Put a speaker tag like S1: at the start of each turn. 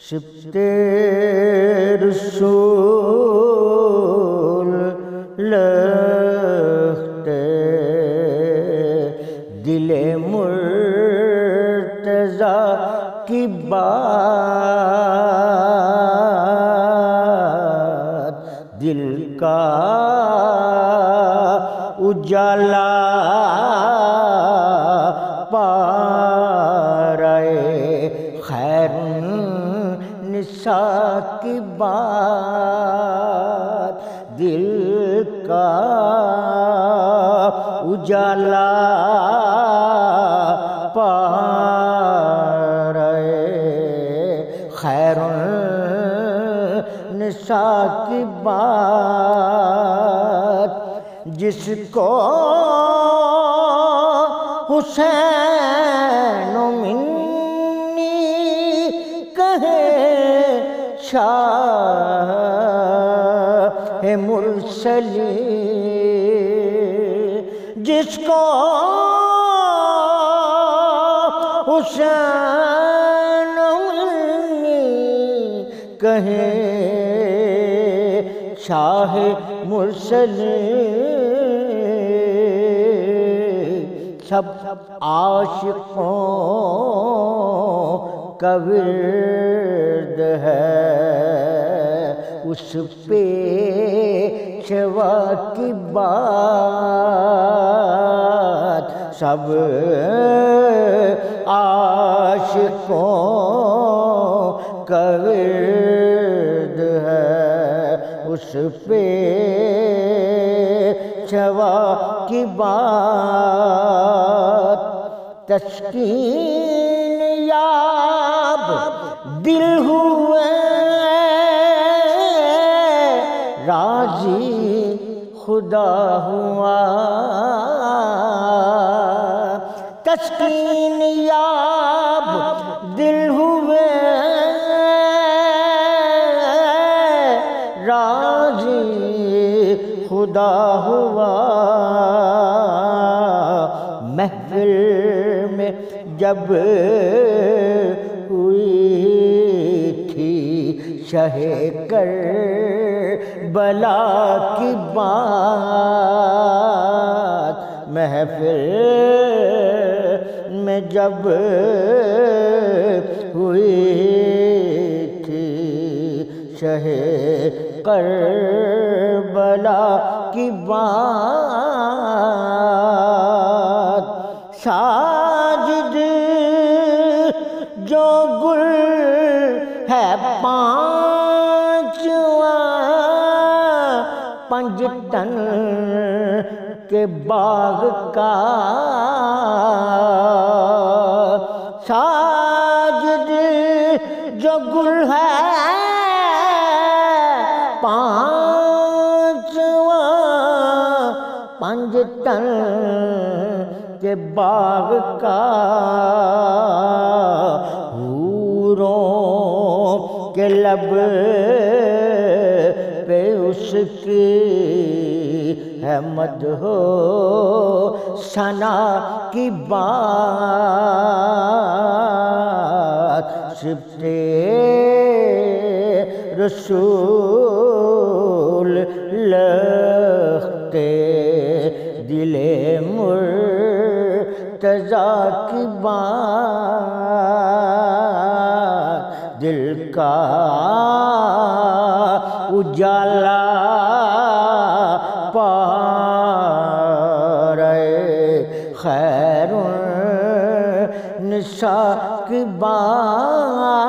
S1: شبت رسول لخت دل مرتضی کی بات دل کا اجالا پا رہے خیر نساء کی بات دل کا اجالا نساء کی بات جس کو حسین و منی کہے شاہ مرسلی جس کو حسین کہے شاہ مرسلی سب عاشقوں کا ورد ہے، اس پہ شوا کی بات۔ سب عاشقوں کا ورد ہے اس پہ شوا کی بات۔ تسکین یاب دل ہوئے۔ راضی خدا ہوا۔ تسکین یاب دل ہوئے۔ خدا ہوا۔ محفل میں جب ہوئی تھی شہ کر بلا کی بات، محفل میں جب ہوئی شہ کر بلا کی بات، ساجد جو گل ہے پانچواں پنجتن کے باغ کا، ساجد جو گل ہے پانچواں پنجتن کے باغ کا حوروں کے لب پہ اس کی ہے مد ہو سنا کی بات صرف رسول لختے دل مرتضی کی بات، دل کا اجالا پا رہے۔ خیر نساء کی بات